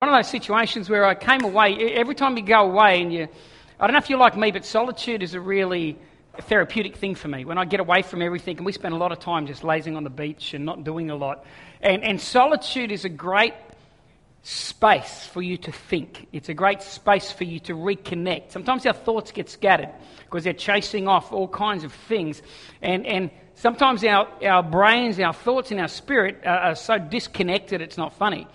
one of those situations where I came away, every time you go away and you, I don't know if you're like me, but solitude is a really therapeutic thing for me. When I get away from everything, and we spend a lot of time just lazing on the beach and not doing a lot. And, and solitude is a great space for you to think. It's a great space for you to reconnect. Sometimes our thoughts get scattered because they're chasing off all kinds of things. And, and sometimes our, our brains, our thoughts, and our spirit are, are so disconnected, it's not funny.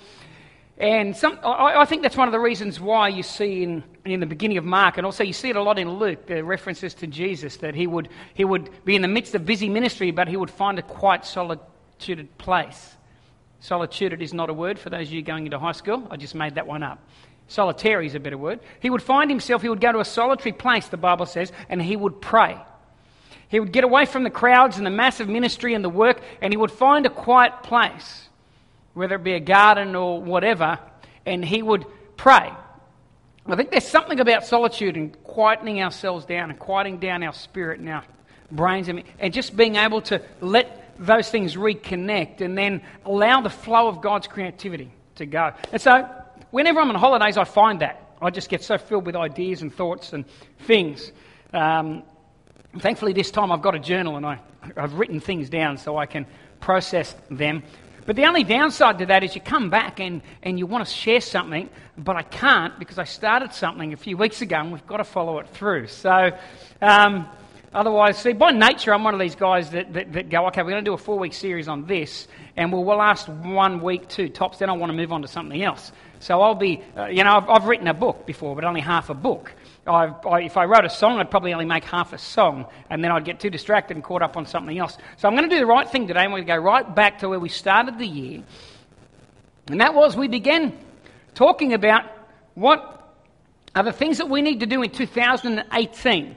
And some, I, I, think that's one of the reasons why you see in, in the beginning of Mark, and also you see it a lot in Luke, the references to Jesus, that he would, he would be in the midst of busy ministry, but he would find a quiet, solitude place. Solitude is not a word for those of you going into high school. I just made that one up. Solitary is a better word. He would find himself, he would go to a solitary place, the Bible says, and he would pray. He would get away from the crowds and the massive ministry and the work, and he would find a quiet place whether it be a garden or whatever, and he would pray. I think there's something about solitude and quietening ourselves down and quieting down our spirit and our brains and, just being able to let those things reconnect and then allow the flow of God's creativity to go. And so, whenever I'm on holidays, I find that. I just get so filled with ideas and thoughts and things. Um, thankfully, this time I've got a journal and I, I've written things down so I can process them. But the only downside to that is you come back and, and you want to share something, but I can't because I started something a few weeks ago and we've got to follow it through. So, um, otherwise, see, by nature, I'm one of these guys that, that, that go, okay, we're going to do a four week series on this, and we'll, we'll last one week, two tops, then I want to move on to something else. So I'll be, uh, you know, I've, I've written a book before, but only half a book. I, if I wrote a song, I'd probably only make half a song, and then I'd get too distracted and caught up on something else. So I'm going to do the right thing today, and we're going to go right back to where we started the year. And that was we began talking about what are the things that we need to do in 2018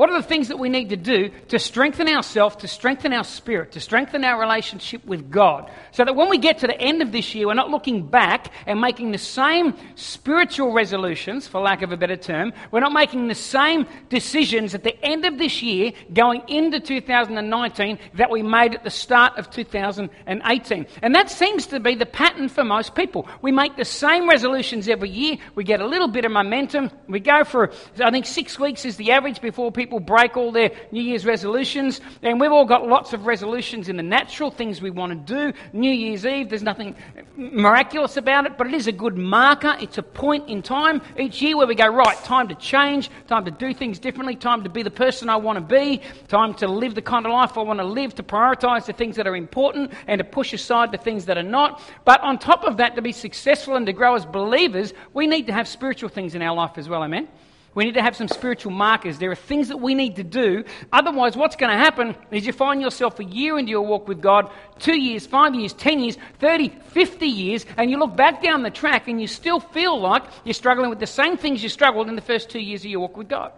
what are the things that we need to do to strengthen ourselves, to strengthen our spirit, to strengthen our relationship with God? So that when we get to the end of this year, we're not looking back and making the same spiritual resolutions, for lack of a better term. We're not making the same decisions at the end of this year going into 2019 that we made at the start of 2018. And that seems to be the pattern for most people. We make the same resolutions every year. We get a little bit of momentum. We go for, I think, six weeks is the average before people people break all their New Year's resolutions, and we've all got lots of resolutions in the natural, things we want to do. New Year's Eve, there's nothing miraculous about it, but it is a good marker. It's a point in time each year where we go, right, time to change, time to do things differently, time to be the person I want to be, time to live the kind of life I want to live, to prioritize the things that are important and to push aside the things that are not. But on top of that, to be successful and to grow as believers, we need to have spiritual things in our life as well, amen? We need to have some spiritual markers. There are things that we need to do. Otherwise, what's going to happen is you find yourself a year into your walk with God, two years, five years, ten years, 30, 50 years, and you look back down the track and you still feel like you're struggling with the same things you struggled in the first two years of your walk with God.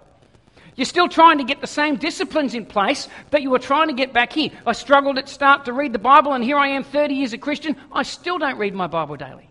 You're still trying to get the same disciplines in place that you were trying to get back here. I struggled at start to read the Bible, and here I am 30 years a Christian. I still don't read my Bible daily.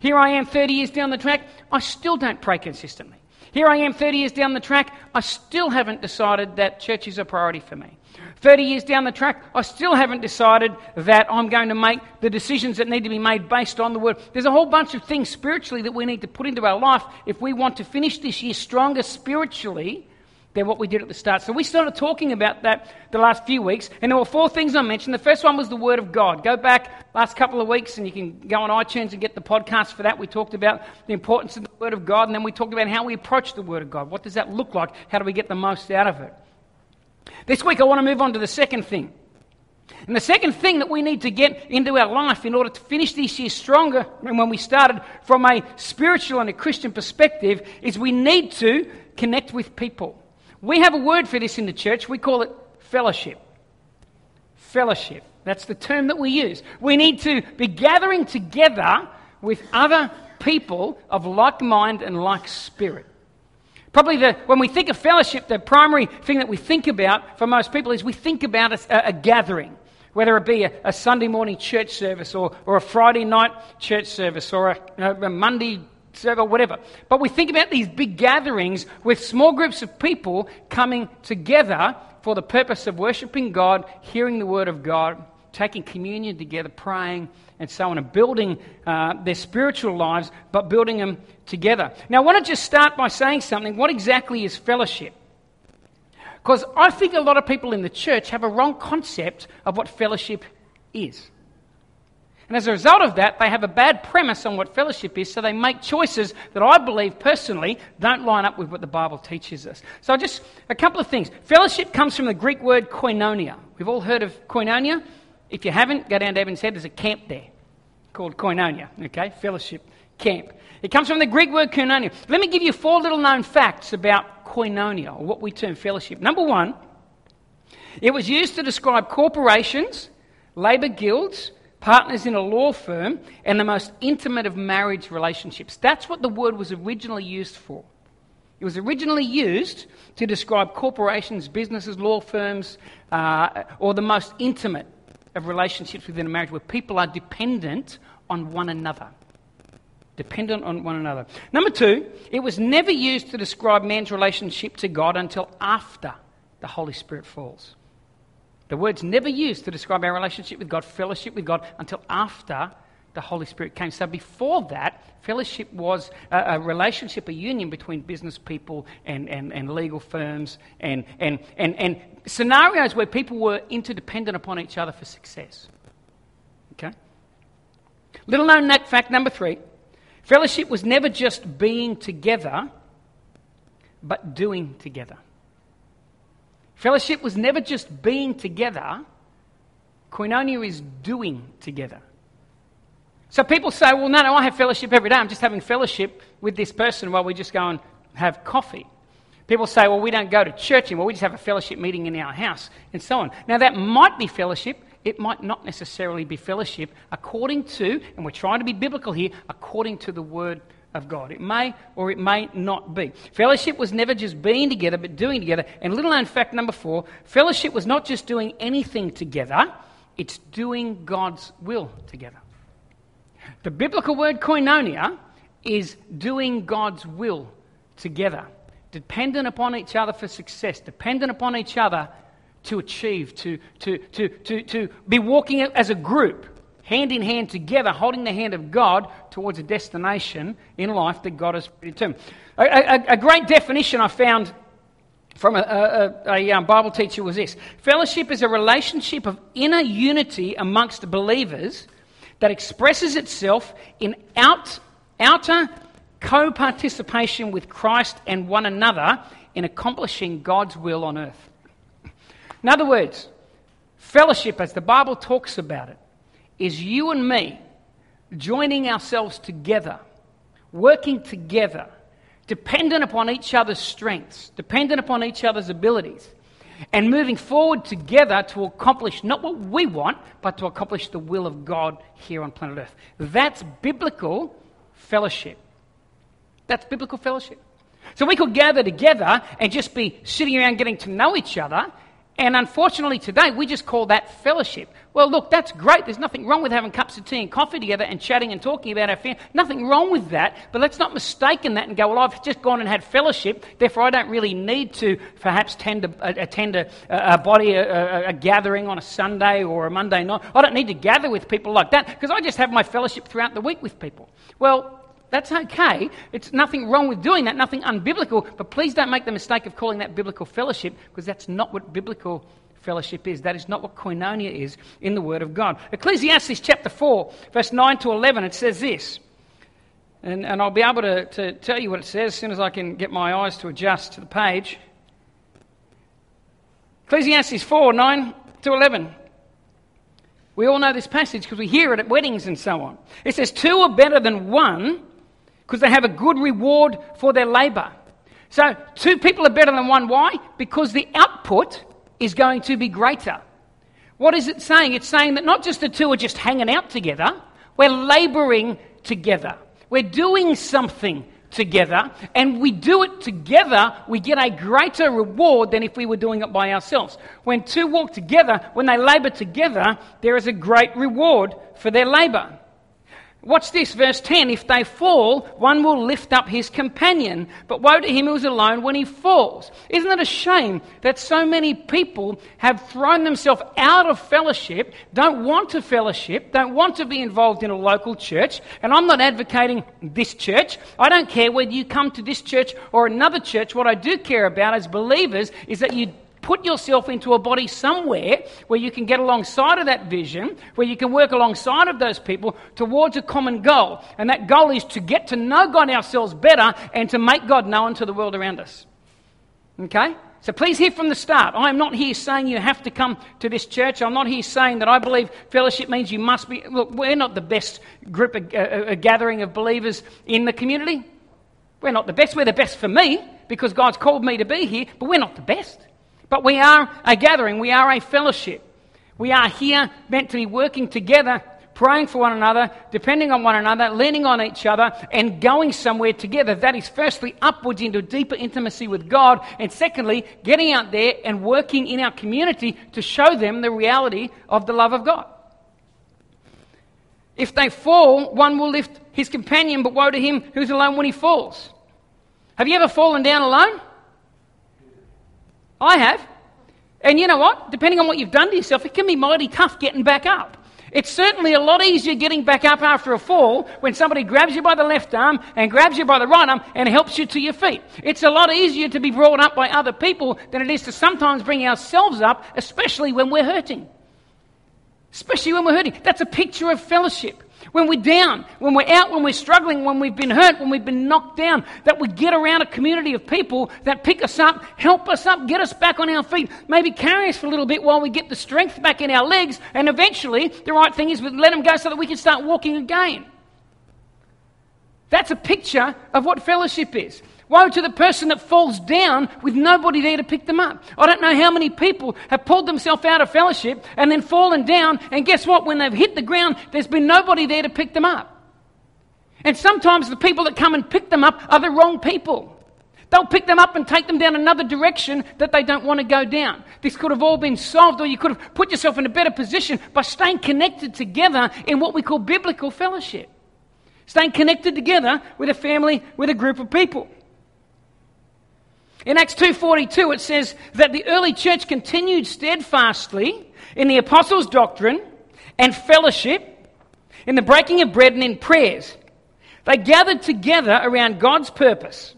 Here I am 30 years down the track. I still don't pray consistently. Here I am 30 years down the track, I still haven't decided that church is a priority for me. 30 years down the track, I still haven't decided that I'm going to make the decisions that need to be made based on the Word. There's a whole bunch of things spiritually that we need to put into our life if we want to finish this year stronger spiritually than what we did at the start. So we started talking about that the last few weeks, and there were four things I mentioned. The first one was the Word of God. Go back last couple of weeks, and you can go on iTunes and get the podcast for that. We talked about the importance of the Word of God, and then we talked about how we approach the Word of God. What does that look like? How do we get the most out of it? This week, I want to move on to the second thing. And the second thing that we need to get into our life in order to finish this year stronger than when we started from a spiritual and a Christian perspective is we need to connect with people. We have a word for this in the church. We call it fellowship. Fellowship. That's the term that we use. We need to be gathering together with other people of like mind and like spirit. Probably the, when we think of fellowship, the primary thing that we think about for most people is we think about a, a gathering, whether it be a, a, Sunday morning church service or, or a Friday night church service or a, a Monday or whatever. But we think about these big gatherings with small groups of people coming together for the purpose of worshipping God, hearing the Word of God, taking communion together, praying, and so on, and building uh, their spiritual lives, but building them together. Now, I want to just start by saying something. What exactly is fellowship? Because I think a lot of people in the church have a wrong concept of what fellowship is. And as a result of that, they have a bad premise on what fellowship is, so they make choices that I believe personally don't line up with what the Bible teaches us. So, just a couple of things. Fellowship comes from the Greek word koinonia. We've all heard of koinonia. If you haven't, go down to Evans Head, there's a camp there called koinonia, okay? Fellowship camp. It comes from the Greek word koinonia. Let me give you four little known facts about koinonia, or what we term fellowship. Number one, it was used to describe corporations, labour guilds, partners in a law firm, and the most intimate of marriage relationships. That's what the word was originally used for. It was originally used to describe corporations, businesses, law firms, uh, or the most intimate of relationships within a marriage where people are dependent on one another. Dependent on one another. Number two, it was never used to describe man's relationship to God until after the Holy Spirit falls. The word's never used to describe our relationship with God, fellowship with God, until after the Holy Spirit came. So before that, fellowship was a, a, relationship, a union between business people and, and, and legal firms and, and, and, and scenarios where people were interdependent upon each other for success. Okay? Little known fact number three fellowship was never just being together, but doing together. Fellowship was never just being together, koinonia is doing together. So people say, well, no, no, I have fellowship every day. I'm just having fellowship with this person while we just go and have coffee. People say, well, we don't go to church anymore. We just have a fellowship meeting in our house, and so on. Now, that might be fellowship. It might not necessarily be fellowship according to, and we're trying to be biblical here, according to the Word of God. It may or it may not be. Fellowship was never just being together, but doing together. And little known fact number four fellowship was not just doing anything together, it's doing God's will together. The biblical word koinonia is doing God's will together, dependent upon each other for success, dependent upon each other to achieve, to, to, to, to, to be walking as a group hand in hand together, holding the hand of God towards a destination in life that God has determined. A, a, a great definition I found from a, a, a, um, Bible teacher was this Fellowship is a relationship of inner unity amongst believers that expresses itself in out, outer co participation with Christ and one another in accomplishing God's will on earth. In other words, fellowship, as the Bible talks about it, is you and me joining ourselves together, working together, dependent upon each other's strengths, dependent upon each other's abilities, and moving forward together to accomplish not what we want, but to accomplish the will of God here on planet Earth. That's biblical fellowship. That's biblical fellowship. So we could gather together and just be sitting around getting to know each other and unfortunately, today we just call that fellowship. Well, look, that's great. There's nothing wrong with having cups of tea and coffee together and chatting and talking about our family. Nothing wrong with that. But let's not mistake in that and go, well, I've just gone and had fellowship, therefore I don't really need to perhaps tend to, uh, attend a, a body, a, a, gathering on a Sunday or a Monday night. I don't need to gather with people like that because I just have my fellowship throughout the week with people. Well, that's okay. It's nothing wrong with doing that, nothing unbiblical, but please don't make the mistake of calling that biblical fellowship because that's not what biblical fellowship is. That is not what koinonia is in the Word of God. Ecclesiastes chapter 4, verse 9 to 11, it says this. And, and I'll be able to, to tell you what it says as soon as I can get my eyes to adjust to the page. Ecclesiastes 4, 9 to 11. We all know this passage because we hear it at weddings and so on. It says, Two are better than one because they have a good reward for their labor. So, two people are better than one. Why? Because the output is going to be greater. What is it saying? It's saying that not just the two are just hanging out together, we're laboring together. We're doing something together, and we do it together, we get a greater reward than if we were doing it by ourselves. When two walk together, when they labor together, there is a great reward for their labor. Watch this, verse 10. If they fall, one will lift up his companion, but woe to him who is alone when he falls. Isn't it a shame that so many people have thrown themselves out of fellowship, don't want to fellowship, don't want to be involved in a local church? And I'm not advocating this church. I don't care whether you come to this church or another church. What I do care about as believers is that you put yourself into a body somewhere where you can get alongside of that vision, where you can work alongside of those people towards a common goal. And that goal is to get to know God ourselves better and to make God known to the world around us. Okay? So please hear from the start. I am not here saying you have to come to this church. I'm not here saying that I believe fellowship means you must be. Look, we're not the best group, a, a, uh, a gathering of believers in the community. We're not the best. We're the best for me because God's called me to be here, but we're not the best. But we are a gathering, we are a fellowship. We are here meant to be working together, praying for one another, depending on one another, leaning on each other, and going somewhere together. That is, firstly, upwards into deeper intimacy with God, and secondly, getting out there and working in our community to show them the reality of the love of God. If they fall, one will lift his companion, but woe to him who's alone when he falls. Have you ever fallen down alone? I have. And you know what? Depending on what you've done to yourself, it can be mighty tough getting back up. It's certainly a lot easier getting back up after a fall when somebody grabs you by the left arm and grabs you by the right arm and helps you to your feet. It's a lot easier to be brought up by other people than it is to sometimes bring ourselves up, especially when we're hurting. Especially when we're hurting. That's a picture of fellowship. When we're down, when we're out, when we're struggling, when we've been hurt, when we've been knocked down, that we get around a community of people that pick us up, help us up, get us back on our feet, maybe carry us for a little bit while we get the strength back in our legs, and eventually the right thing is we let them go so that we can start walking again. That's a picture of what fellowship is. Woe to the person that falls down with nobody there to pick them up. I don't know how many people have pulled themselves out of fellowship and then fallen down, and guess what? When they've hit the ground, there's been nobody there to pick them up. And sometimes the people that come and pick them up are the wrong people. They'll pick them up and take them down another direction that they don't want to go down. This could have all been solved, or you could have put yourself in a better position by staying connected together in what we call biblical fellowship. Staying connected together with a family, with a group of people. In Acts 2:42 it says that the early church continued steadfastly in the apostles' doctrine and fellowship, in the breaking of bread and in prayers. They gathered together around God's purpose.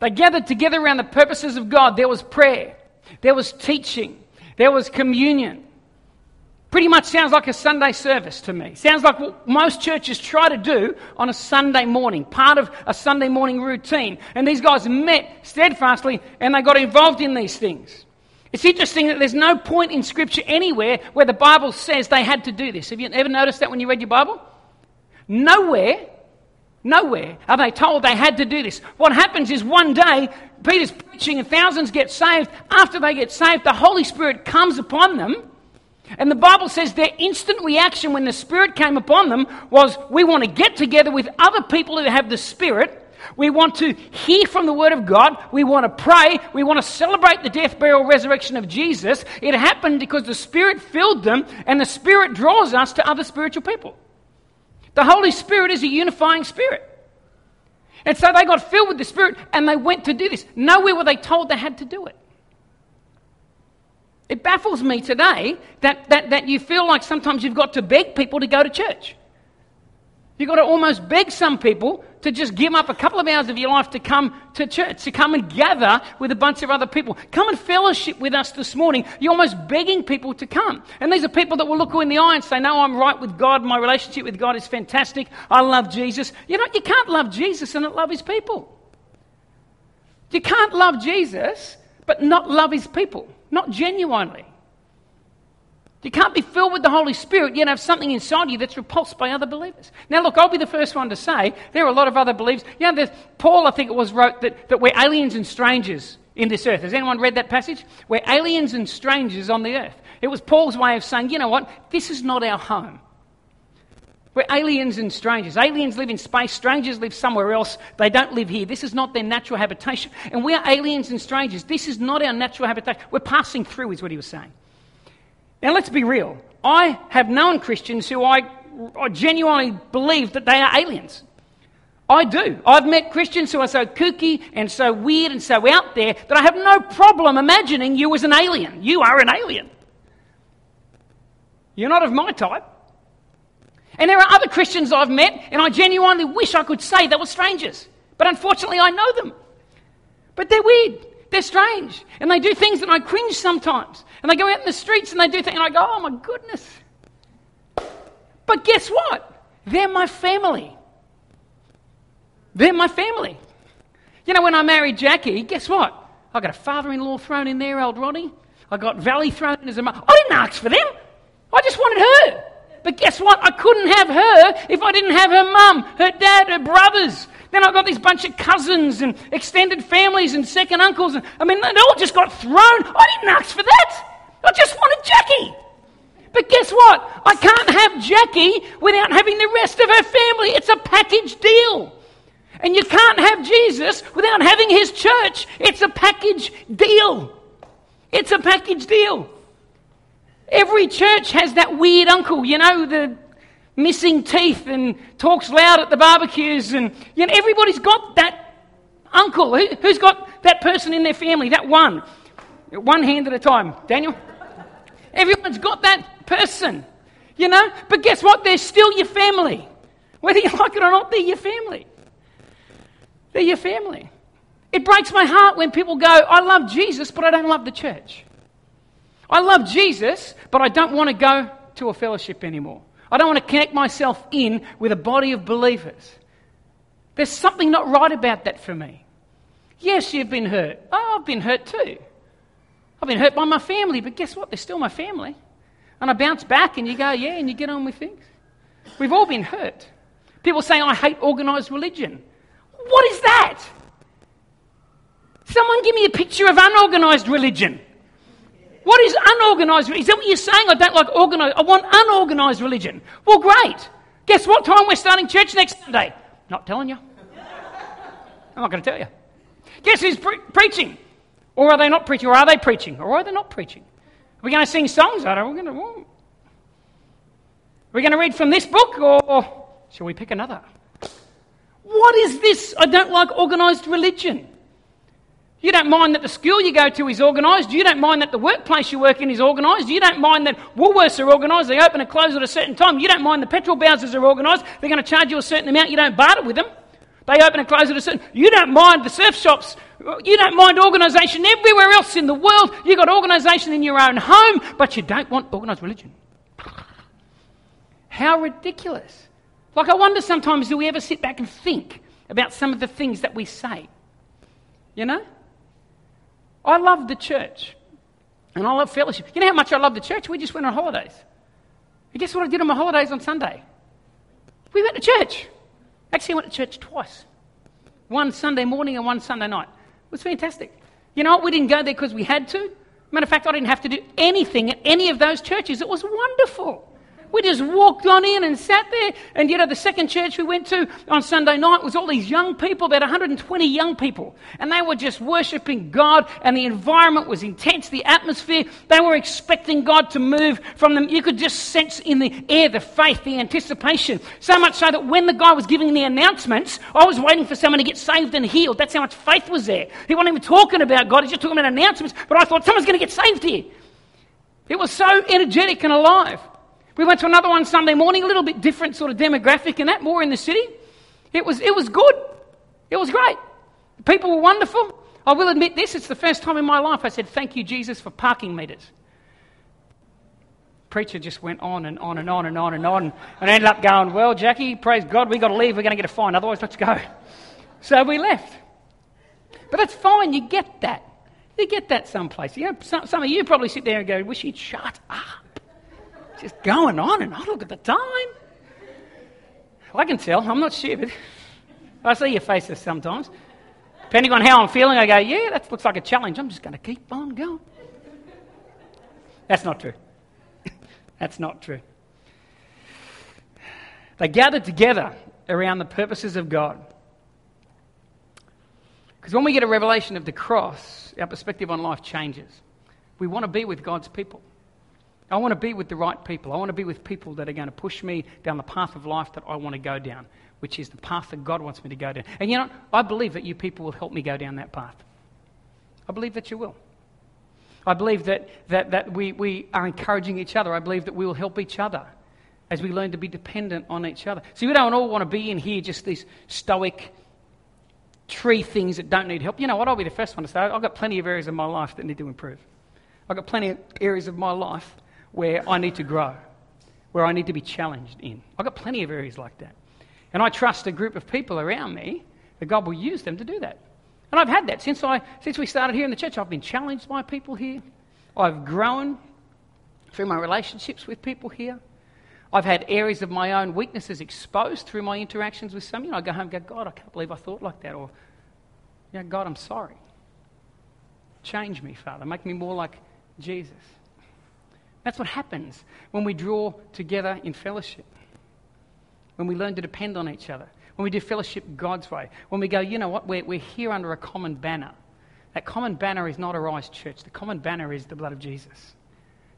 They gathered together around the purposes of God. There was prayer, there was teaching, there was communion, Pretty much sounds like a Sunday service to me. Sounds like what most churches try to do on a Sunday morning, part of a Sunday morning routine. And these guys met steadfastly and they got involved in these things. It's interesting that there's no point in Scripture anywhere where the Bible says they had to do this. Have you ever noticed that when you read your Bible? Nowhere, nowhere are they told they had to do this. What happens is one day, Peter's preaching and thousands get saved. After they get saved, the Holy Spirit comes upon them and the Bible says their instant reaction when the Spirit came upon them was we want to get together with other people who have the Spirit. We want to hear from the Word of God. We want to pray. We want to celebrate the death, burial, resurrection of Jesus. It happened because the Spirit filled them, and the Spirit draws us to other spiritual people. The Holy Spirit is a unifying Spirit. And so they got filled with the Spirit and they went to do this. Nowhere were they told they had to do it. It baffles me today that, that, that you feel like sometimes you've got to beg people to go to church. You've got to almost beg some people to just give up a couple of hours of your life to come to church, to come and gather with a bunch of other people. Come and fellowship with us this morning. You're almost begging people to come. And these are people that will look you in the eye and say, No, I'm right with God. My relationship with God is fantastic. I love Jesus. You know, you can't love Jesus and not love his people. You can't love Jesus but not love his people not genuinely. You can't be filled with the Holy Spirit yet have something inside you that's repulsed by other believers. Now, look, I'll be the first one to say there are a lot of other believers. You know, Paul, I think it was, wrote that, that we're aliens and strangers in this earth. Has anyone read that passage? We're aliens and strangers on the earth. It was Paul's way of saying, you know what? This is not our home. We're aliens and strangers. Aliens live in space, strangers live somewhere else. They don't live here. This is not their natural habitation. And we are aliens and strangers. This is not our natural habitation. We're passing through, is what he was saying. Now, let's be real. I have known Christians who I I genuinely believe that they are aliens. I do. I've met Christians who are so kooky and so weird and so out there that I have no problem imagining you as an alien. You are an alien. You're not of my type. And there are other Christians I've met, and I genuinely wish I could say they were strangers. But unfortunately, I know them. But they're weird. They're strange. And they do things that I cringe sometimes. And they go out in the streets and they do things, and I go, oh my goodness. But guess what? They're my family. They're my family. You know, when I married Jackie, guess what? I got a father in law thrown in there, old Ronnie. I got Valley thrown in as a mum. I didn't ask for them. I just wanted her. But guess what? I couldn't have her if I didn't have her mum, her dad, her brothers. Then I've got this bunch of cousins and extended families and second uncles. And, I mean, they all just got thrown. I didn't ask for that. I just wanted Jackie. But guess what? I can't have Jackie without having the rest of her family. It's a package deal. And you can't have Jesus without having his church. It's a package deal. It's a package deal. Every church has that weird uncle, you know, the missing teeth and talks loud at the barbecues. And you know, everybody's got that uncle. Who, has got that person in their family? That one. One hand at a time. Daniel? Everyone's got that person, you know? But guess what? They're still your family. Whether you like it or not, they're your family. They're your family. It breaks my heart when people go, I love Jesus, but I don't love the church. I love Jesus, but I don't want to go to a fellowship anymore. I don't want to connect myself in with a body of believers. There's something not right about that for me. Yes, you've been hurt. Oh, I've been hurt too. I've been hurt by my family, but guess what? They're still my family. And I bounce back and you go, yeah, and you get on with things. We've all been hurt. People say, I hate organised religion. What is that? Someone give me a picture of unorganized religion. What is unorganized? Is that what you're saying? I don't like organized. I want unorganized religion. Well, great. Guess what time we're starting church next Sunday? Not telling you. I'm not going to tell you. Guess who's pre- preaching? Or are they not preaching? Or are they preaching? Or are they not preaching? Are we going to sing songs? I don't know. Are we going to read from this book? Or shall we pick another? What is this? I don't like organised religion. You don't mind that the school you go to is organised. You don't mind that the workplace you work in is organised. You don't mind that Woolworths are organised. They open and close at a certain time. You don't mind the petrol bowsers are organised. They're going to charge you a certain amount. You don't barter with them. They open and close at a certain. You don't mind the surf shops. You don't mind organisation everywhere else in the world. You've got organisation in your own home, but you don't want organised religion. How ridiculous. Like, I wonder sometimes do we ever sit back and think about some of the things that we say? You know? I love the church and I love fellowship. You know how much I love the church? We just went on holidays. And guess what I did on my holidays on Sunday? We went to church. Actually, I went to church twice one Sunday morning and one Sunday night. It was fantastic. You know what? We didn't go there because we had to. Matter of fact, I didn't have to do anything at any of those churches. It was wonderful. We just walked on in and sat there. And you know, the second church we went to on Sunday night was all these young people, about 120 young people. And they were just worshipping God, and the environment was intense, the atmosphere. They were expecting God to move from them. You could just sense in the air the faith, the anticipation. So much so that when the guy was giving the announcements, I was waiting for someone to get saved and healed. That's how much faith was there. He wasn't even talking about God, he just talking about announcements. But I thought, someone's going to get saved here. It was so energetic and alive. We went to another one Sunday morning, a little bit different sort of demographic and that, more in the city. It was, it was good. It was great. People were wonderful. I will admit this, it's the first time in my life I said, Thank you, Jesus, for parking meters. Preacher just went on and on and on and on and on and ended up going, Well, Jackie, praise God, we've got to leave. We're going to get a fine. Otherwise, let's go. So we left. But that's fine. You get that. You get that someplace. You know, some, some of you probably sit there and go, Wish he'd shut up. Just going on and on. Look at the time. I can tell. I'm not stupid. I see your faces sometimes. Depending on how I'm feeling, I go, yeah, that looks like a challenge. I'm just going to keep on going. That's not true. That's not true. They gathered together around the purposes of God. Because when we get a revelation of the cross, our perspective on life changes. We want to be with God's people. I want to be with the right people. I want to be with people that are going to push me down the path of life that I want to go down, which is the path that God wants me to go down. And you know, I believe that you people will help me go down that path. I believe that you will. I believe that, that, that we, we are encouraging each other. I believe that we will help each other as we learn to be dependent on each other. See, we don't all want to be in here just these stoic tree things that don't need help. You know what? I'll be the first one to say I've got plenty of areas of my life that need to improve. I've got plenty of areas of my life where I need to grow, where I need to be challenged in. I've got plenty of areas like that. And I trust a group of people around me that God will use them to do that. And I've had that since, I, since we started here in the church. I've been challenged by people here. I've grown through my relationships with people here. I've had areas of my own weaknesses exposed through my interactions with some. You know, I go home and go, God, I can't believe I thought like that. Or, yeah, God, I'm sorry. Change me, Father. Make me more like Jesus. That's what happens when we draw together in fellowship. When we learn to depend on each other. When we do fellowship God's way. When we go, you know what, we're, we're here under a common banner. That common banner is not a rise church. The common banner is the blood of Jesus.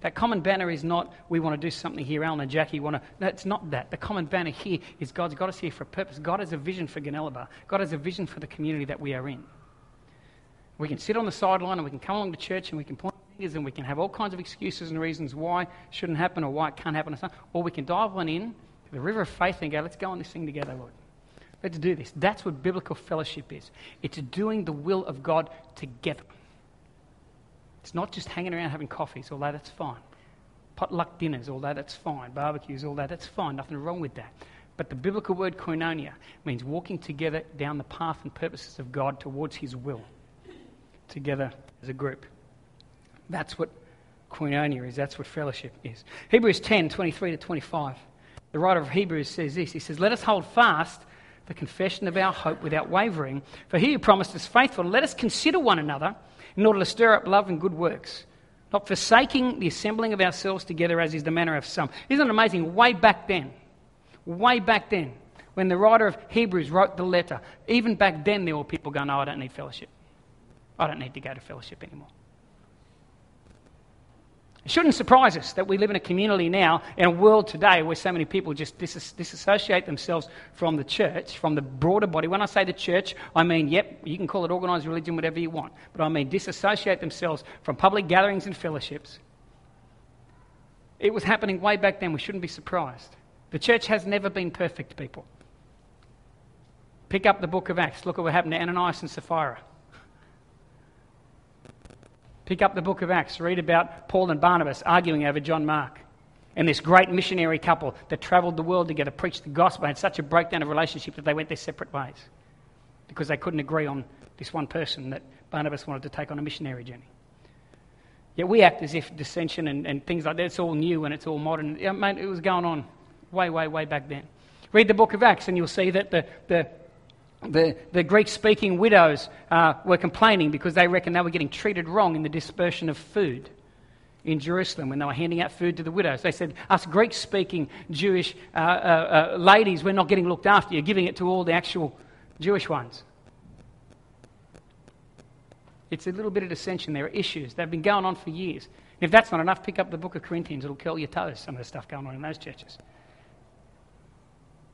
That common banner is not we want to do something here, Alan and Jackie want to. That's not that. The common banner here is God's got us here for a purpose. God has a vision for Goonellabah. God has a vision for the community that we are in. We can sit on the sideline and we can come along to church and we can point and we can have all kinds of excuses and reasons why it shouldn't happen or why it can't happen. Or we can dive one in to the river of faith and go, let's go on this thing together, Lord. Let's do this. That's what biblical fellowship is. It's doing the will of God together. It's not just hanging around having coffees, although that's fine. Potluck dinners, although that's fine. Barbecues, although that's fine. Nothing wrong with that. But the biblical word koinonia means walking together down the path and purposes of God towards His will, together as a group. That's what koinonia is. That's what fellowship is. Hebrews 10 23 to 25. The writer of Hebrews says this He says, Let us hold fast the confession of our hope without wavering, for he who promised is faithful. Let us consider one another in order to stir up love and good works, not forsaking the assembling of ourselves together as is the manner of some. Isn't it amazing? Way back then, way back then, when the writer of Hebrews wrote the letter, even back then there were people going, Oh, I don't need fellowship. I don't need to go to fellowship anymore. It shouldn't surprise us that we live in a community now, in a world today, where so many people just dis- disassociate themselves from the church, from the broader body. When I say the church, I mean, yep, you can call it organised religion, whatever you want, but I mean disassociate themselves from public gatherings and fellowships. It was happening way back then. We shouldn't be surprised. The church has never been perfect, people. Pick up the book of Acts. Look at what happened to Ananias and Sapphira. Pick up the book of Acts, read about Paul and Barnabas arguing over John Mark. And this great missionary couple that travelled the world together, preached the gospel, had such a breakdown of relationship that they went their separate ways because they couldn't agree on this one person that Barnabas wanted to take on a missionary journey. Yet we act as if dissension and, and things like that, it's all new and it's all modern. Yeah, mate, it was going on way, way, way back then. Read the book of Acts and you'll see that the, the the, the Greek speaking widows uh, were complaining because they reckoned they were getting treated wrong in the dispersion of food in Jerusalem when they were handing out food to the widows. They said, Us Greek speaking Jewish uh, uh, uh, ladies, we're not getting looked after. You're giving it to all the actual Jewish ones. It's a little bit of dissension. There are issues. They've been going on for years. And if that's not enough, pick up the book of Corinthians. It'll curl your toes, some of the stuff going on in those churches.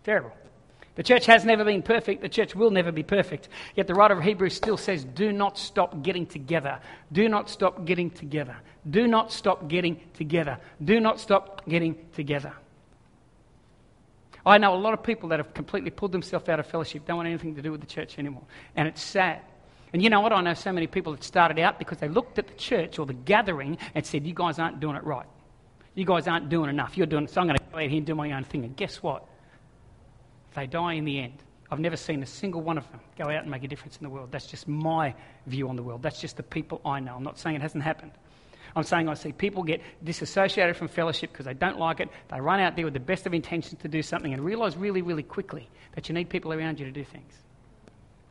Terrible. The church has never been perfect. The church will never be perfect. Yet the writer of Hebrews still says, do not stop getting together. Do not stop getting together. Do not stop getting together. Do not stop getting together. I know a lot of people that have completely pulled themselves out of fellowship, don't want anything to do with the church anymore. And it's sad. And you know what? I know so many people that started out because they looked at the church or the gathering and said, You guys aren't doing it right. You guys aren't doing enough. You're doing so I'm going to go out here and do my own thing. And guess what? They die in the end. I've never seen a single one of them go out and make a difference in the world. That's just my view on the world. That's just the people I know. I'm not saying it hasn't happened. I'm saying I see people get disassociated from fellowship because they don't like it. They run out there with the best of intentions to do something and realize really, really quickly that you need people around you to do things.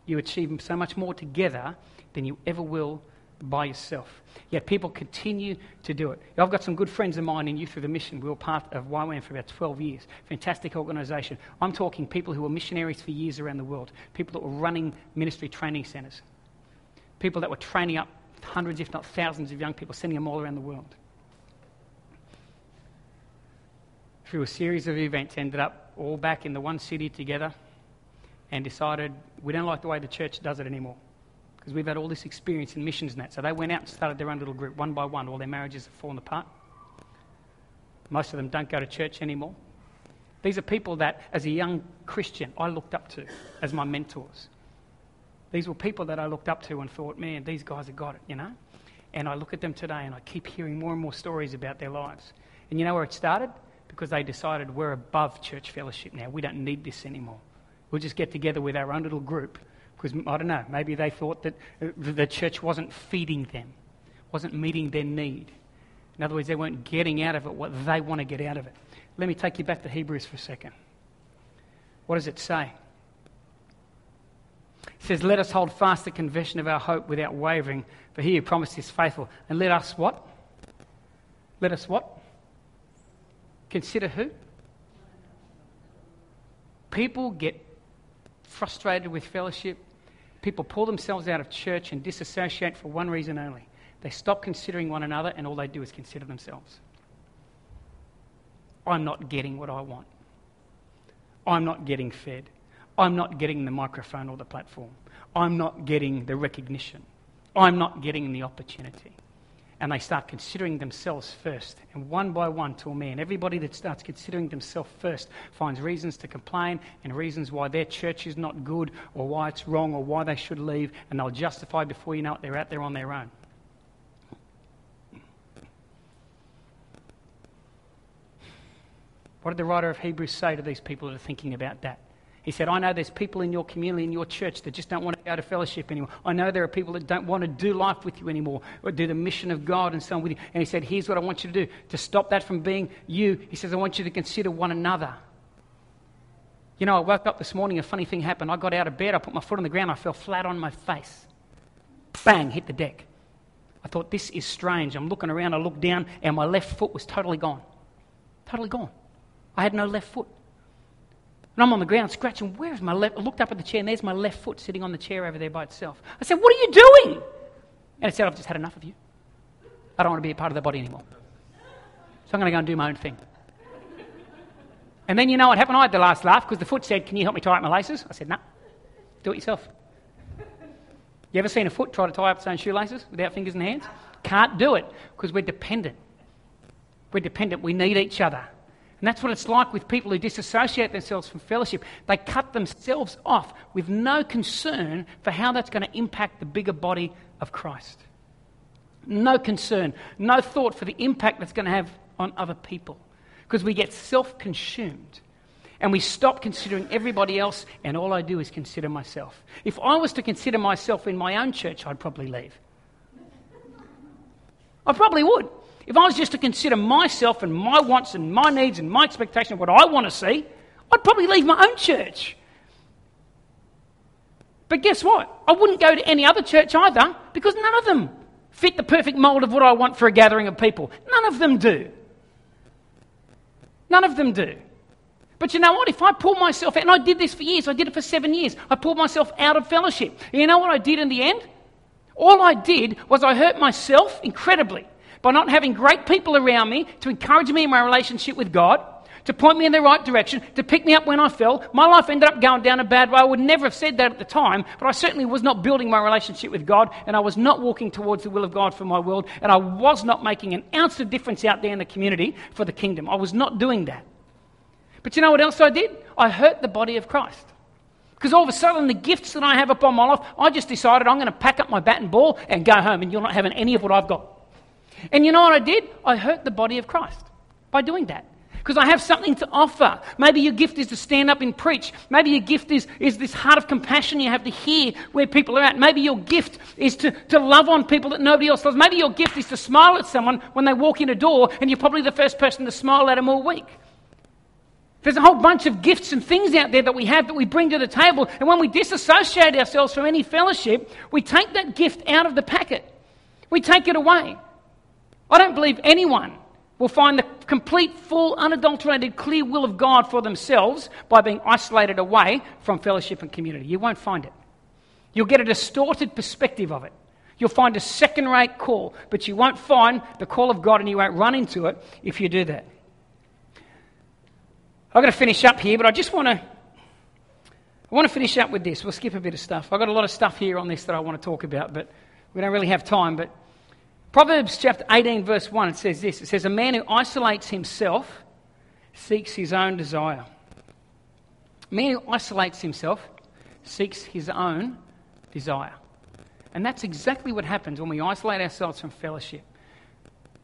You achieve so much more together than you ever will by yourself. Yet people continue to do it. I've got some good friends of mine in Youth With A Mission. We were part of YWAM for about 12 years. Fantastic organisation. I'm talking people who were missionaries for years around the world, people that were running ministry training centres, people that were training up hundreds, if not thousands, of young people, sending them all around the world. through a series of events, ended up all back in the one city together and decided we don't like the way the church does it anymore because we've had all this experience in missions and that. So they went out and started their own little group, one by one. All their marriages have fallen apart. Most of them don't go to church anymore. These are people that, as a young Christian, I looked up to as my mentors. These were people that I looked up to and thought, man, these guys have got it, you know? And I look at them today and I keep hearing more and more stories about their lives. And you know where it started? Because they decided we're above church fellowship now. We don't need this anymore. We'll just get together with our own little group because, I don't know, maybe they thought that uh, the church wasn't feeding them, wasn't meeting their need. In other words, they weren't getting out of it what they want to get out of it. Let me take you back to Hebrews for a second. What does it say? It says, Let us hold fast the confession of our hope without wavering, for he who promised is faithful. And let us what? Let us what? Consider who? People get frustrated with fellowship. People pull themselves out of church and disassociate for one reason only. They stop considering one another, and all they do is consider themselves. I'm not getting what I want. I'm not getting fed. I'm not getting the microphone or the platform. I'm not getting the recognition. I'm not getting the opportunity. And they start considering themselves first. And one by one, a man, everybody that starts considering themselves first finds reasons to complain and reasons why their church is not good or why it's wrong or why they should leave. And they'll justify before you know it, they're out there on their own. What did the writer of Hebrews say to these people that are thinking about that? He said, I know there's people in your community, in your church, that just don't want to go to fellowship anymore. I know there are people that don't want to do life with you anymore or do the mission of God and so on with you. And he said, Here's what I want you to do. To stop that from being you, he says, I want you to consider one another. You know, I woke up this morning, a funny thing happened. I got out of bed, I put my foot on the ground, I fell flat on my face. Bang, hit the deck. I thought, this is strange. I'm looking around, I looked down, and my left foot was totally gone. Totally gone. I had no left foot. And I'm on the ground scratching. Where's my left? I looked up at the chair, and there's my left foot sitting on the chair over there by itself. I said, What are you doing? And it said, I've just had enough of you. I don't want to be a part of the body anymore. So I'm going to go and do my own thing. And then you know what happened? I had the last laugh because the foot said, Can you help me tie up my laces? I said, No. Nah, do it yourself. You ever seen a foot try to tie up its own shoelaces without fingers and hands? Can't do it because we're dependent. We're dependent. We need each other. And that's what it's like with people who disassociate themselves from fellowship. They cut themselves off with no concern for how that's going to impact the bigger body of Christ. No concern, no thought for the impact that's going to have on other people. Because we get self consumed and we stop considering everybody else, and all I do is consider myself. If I was to consider myself in my own church, I'd probably leave. I probably would. If I was just to consider myself and my wants and my needs and my expectation of what I want to see, I'd probably leave my own church. But guess what? I wouldn't go to any other church either because none of them fit the perfect mold of what I want for a gathering of people. None of them do. None of them do. But you know what? If I pull myself out, and I did this for years, I did it for seven years, I pulled myself out of fellowship. You know what I did in the end? All I did was I hurt myself incredibly by not having great people around me to encourage me in my relationship with God, to point me in the right direction, to pick me up when I fell. My life ended up going down a bad way. I would never have said that at the time, but I certainly was not building my relationship with God, and I was not walking towards the will of God for my world, and I was not making an ounce of difference out there in the community for the kingdom. I was not doing that. But you know what else I did? I hurt the body of Christ. Because all of a sudden, the gifts that I have upon my life, I just decided I'm going to pack up my bat and ball and go home, and you're not having any of what I've got. And you know what I did? I hurt the body of Christ by doing that. Because I have something to offer. Maybe your gift is to stand up and preach. Maybe your gift is, is this heart of compassion you have to hear where people are at. Maybe your gift is to, to love on people that nobody else loves. Maybe your gift is to smile at someone when they walk in a door and you're probably the first person to smile at them all week. There's a whole bunch of gifts and things out there that we have that we bring to the table. And when we disassociate ourselves from any fellowship, we take that gift out of the packet. We take it away. Don't believe anyone will find the complete, full, unadulterated, clear will of God for themselves by being isolated away from fellowship and community. You won't find it. You'll get a distorted perspective of it. You'll find a second rate call, but you won't find the call of God and you won't run into it if you do that. I've got to finish up here, but I just want to. I want to finish up with this. We'll skip a bit of stuff. I've got a lot of stuff here on this that I want to talk about, but we don't really have time. But Proverbs chapter 18, verse 1, it says this It says, A man who isolates himself seeks his own desire. A man who isolates himself seeks his own desire. And that's exactly what happens when we isolate ourselves from fellowship.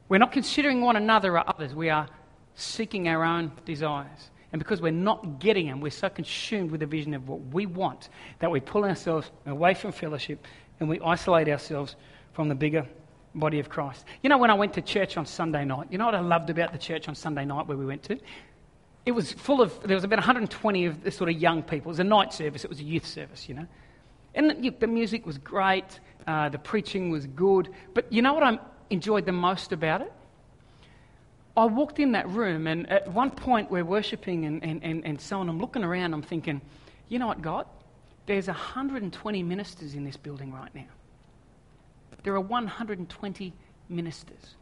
We're not considering one another or others, we are seeking our own desires. And because we're not getting them, we're so consumed with the vision of what we want that we pull ourselves away from fellowship and we isolate ourselves from the bigger body of Christ. You know, when I went to church on Sunday night, you know what I loved about the church on Sunday night where we went to? It was full of, there was about 120 of the sort of young people. It was a night service, it was a youth service, you know. And the, the music was great, uh, the preaching was good. But you know what I enjoyed the most about it? I walked in that room, and at one point we're worshipping and, and, and, and so on. I'm looking around, I'm thinking, you know what, God? There's 120 ministers in this building right now. There are 120 ministers.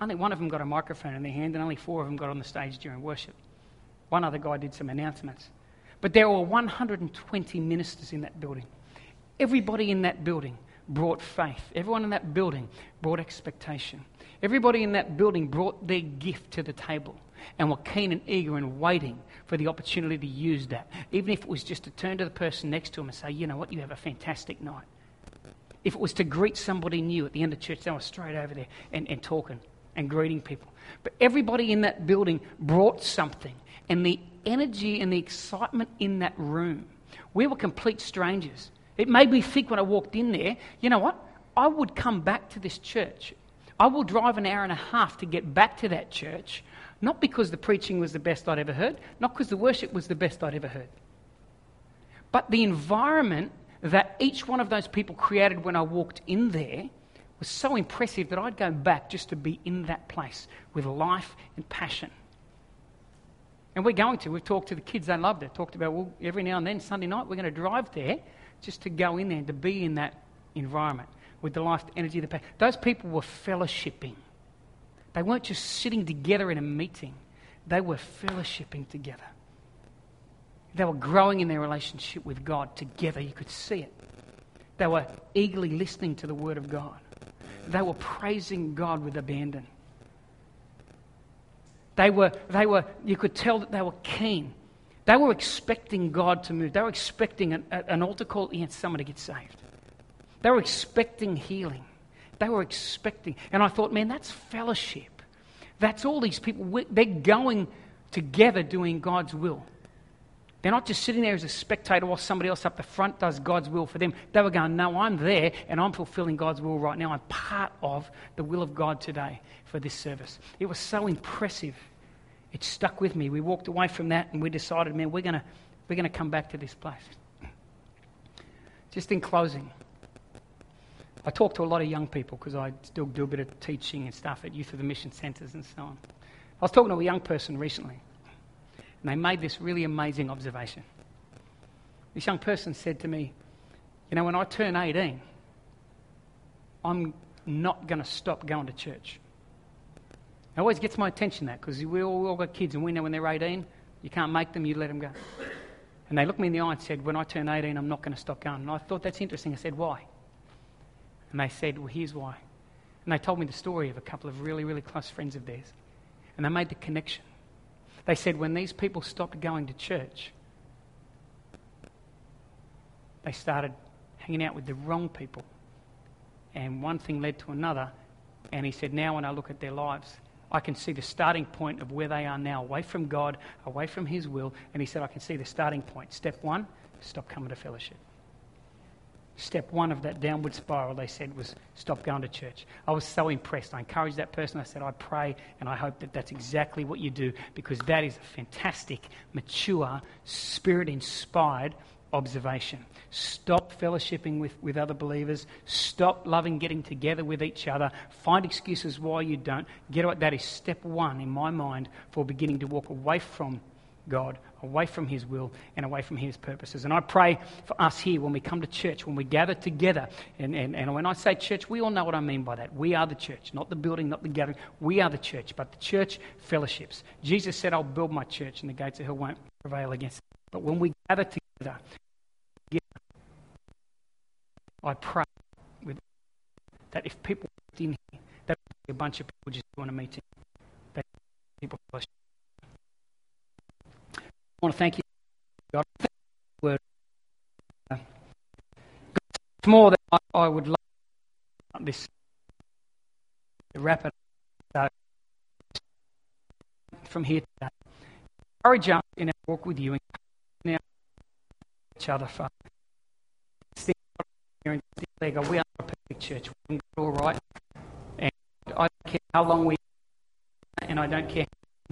Only one of them got a microphone in their hand, and only four of them got on the stage during worship. One other guy did some announcements. But there were 120 ministers in that building. Everybody in that building brought faith. Everyone in that building brought expectation. Everybody in that building brought their gift to the table and were keen and eager and waiting for the opportunity to use that. Even if it was just to turn to the person next to them and say, you know what, you have a fantastic night. If it was to greet somebody new at the end of church, they were straight over there and, and talking and greeting people. But everybody in that building brought something. And the energy and the excitement in that room, we were complete strangers. It made me think when I walked in there, you know what? I would come back to this church. I will drive an hour and a half to get back to that church, not because the preaching was the best I'd ever heard, not because the worship was the best I'd ever heard, but the environment that each one of those people created when I walked in there was so impressive that I'd go back just to be in that place with life and passion. And we're going to. We've talked to the kids, they loved it. Talked about, well, every now and then, Sunday night, we're going to drive there just to go in there and to be in that environment with the life, the energy, the passion. Those people were fellowshipping. They weren't just sitting together in a meeting, they were fellowshipping together. They were growing in their relationship with God together. You could see it. They were eagerly listening to the Word of God. They were praising God with abandon. They were, they were, you could tell that they were keen. They were expecting God to move. They were expecting an, an altar call and someone to get saved. They were expecting healing. They were expecting. And I thought, man, that's fellowship. That's all these people. They're going together doing God's will. They're not just sitting there as a spectator while somebody else up the front does God's will for them. They were going, No, I'm there and I'm fulfilling God's will right now. I'm part of the will of God today for this service. It was so impressive. It stuck with me. We walked away from that and we decided, man, we're going we're going to come back to this place. Just in closing, I talk to a lot of young people because I still do a bit of teaching and stuff at Youth With A Mission Centres and so on. I was talking to a young person recently and they made this really amazing observation. This young person said to me, You know, when I turn 18, I'm not going to stop going to church. It always gets my attention that because we all, we all got kids and we know when they're 18, you can't make them, you let them go. And they looked me in the eye and said, When I turn 18, I'm not going to stop going. And I thought that's interesting. I said, Why? And they said, Well, here's why. And they told me the story of a couple of really, really close friends of theirs. And they made the connection. They said when these people stopped going to church, they started hanging out with the wrong people. And one thing led to another. And he said, Now when I look at their lives, I can see the starting point of where they are now, away from God, away from His will. And he said, I can see the starting point. Step one, stop coming to fellowship. Step one of that downward spiral, they said, was stop going to church. I was so impressed. I encouraged that person. I said, I pray and I hope that that's exactly what you do because that is a fantastic, mature, spirit inspired observation. Stop fellowshipping with, with other believers. Stop loving getting together with each other. Find excuses why you don't. Get what that is step one in my mind for beginning to walk away from God, away from His will, and away from His purposes. And I pray for us here when we come to church, when we gather together. And, and, and when I say church, we all know what I mean by that. We are the church, not the building, not the gathering. We are the church, but the church fellowships. Jesus said, I'll build my church, and the gates of hell won't prevail against it. But when we gather together, I pray with, that if people in here, that a bunch of people just want to meet him. That people fellowship. Want to thank you, God. Thank you word. Uh, more than I, I would like this rapid uh, from here today. Encourage us in our walk with you and each other, Father. We are a perfect church. We're all right. And I don't care how long we and I don't care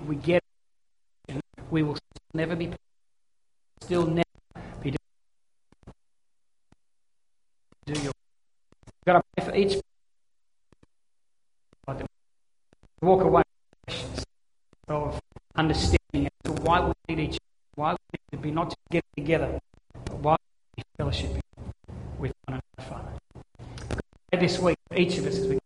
we get we will never be still never be do your You've got to pray for each walk away of understanding as to why we need each other, why we need to be not to get together, but why we fellowship with one another. This week, each of us, as we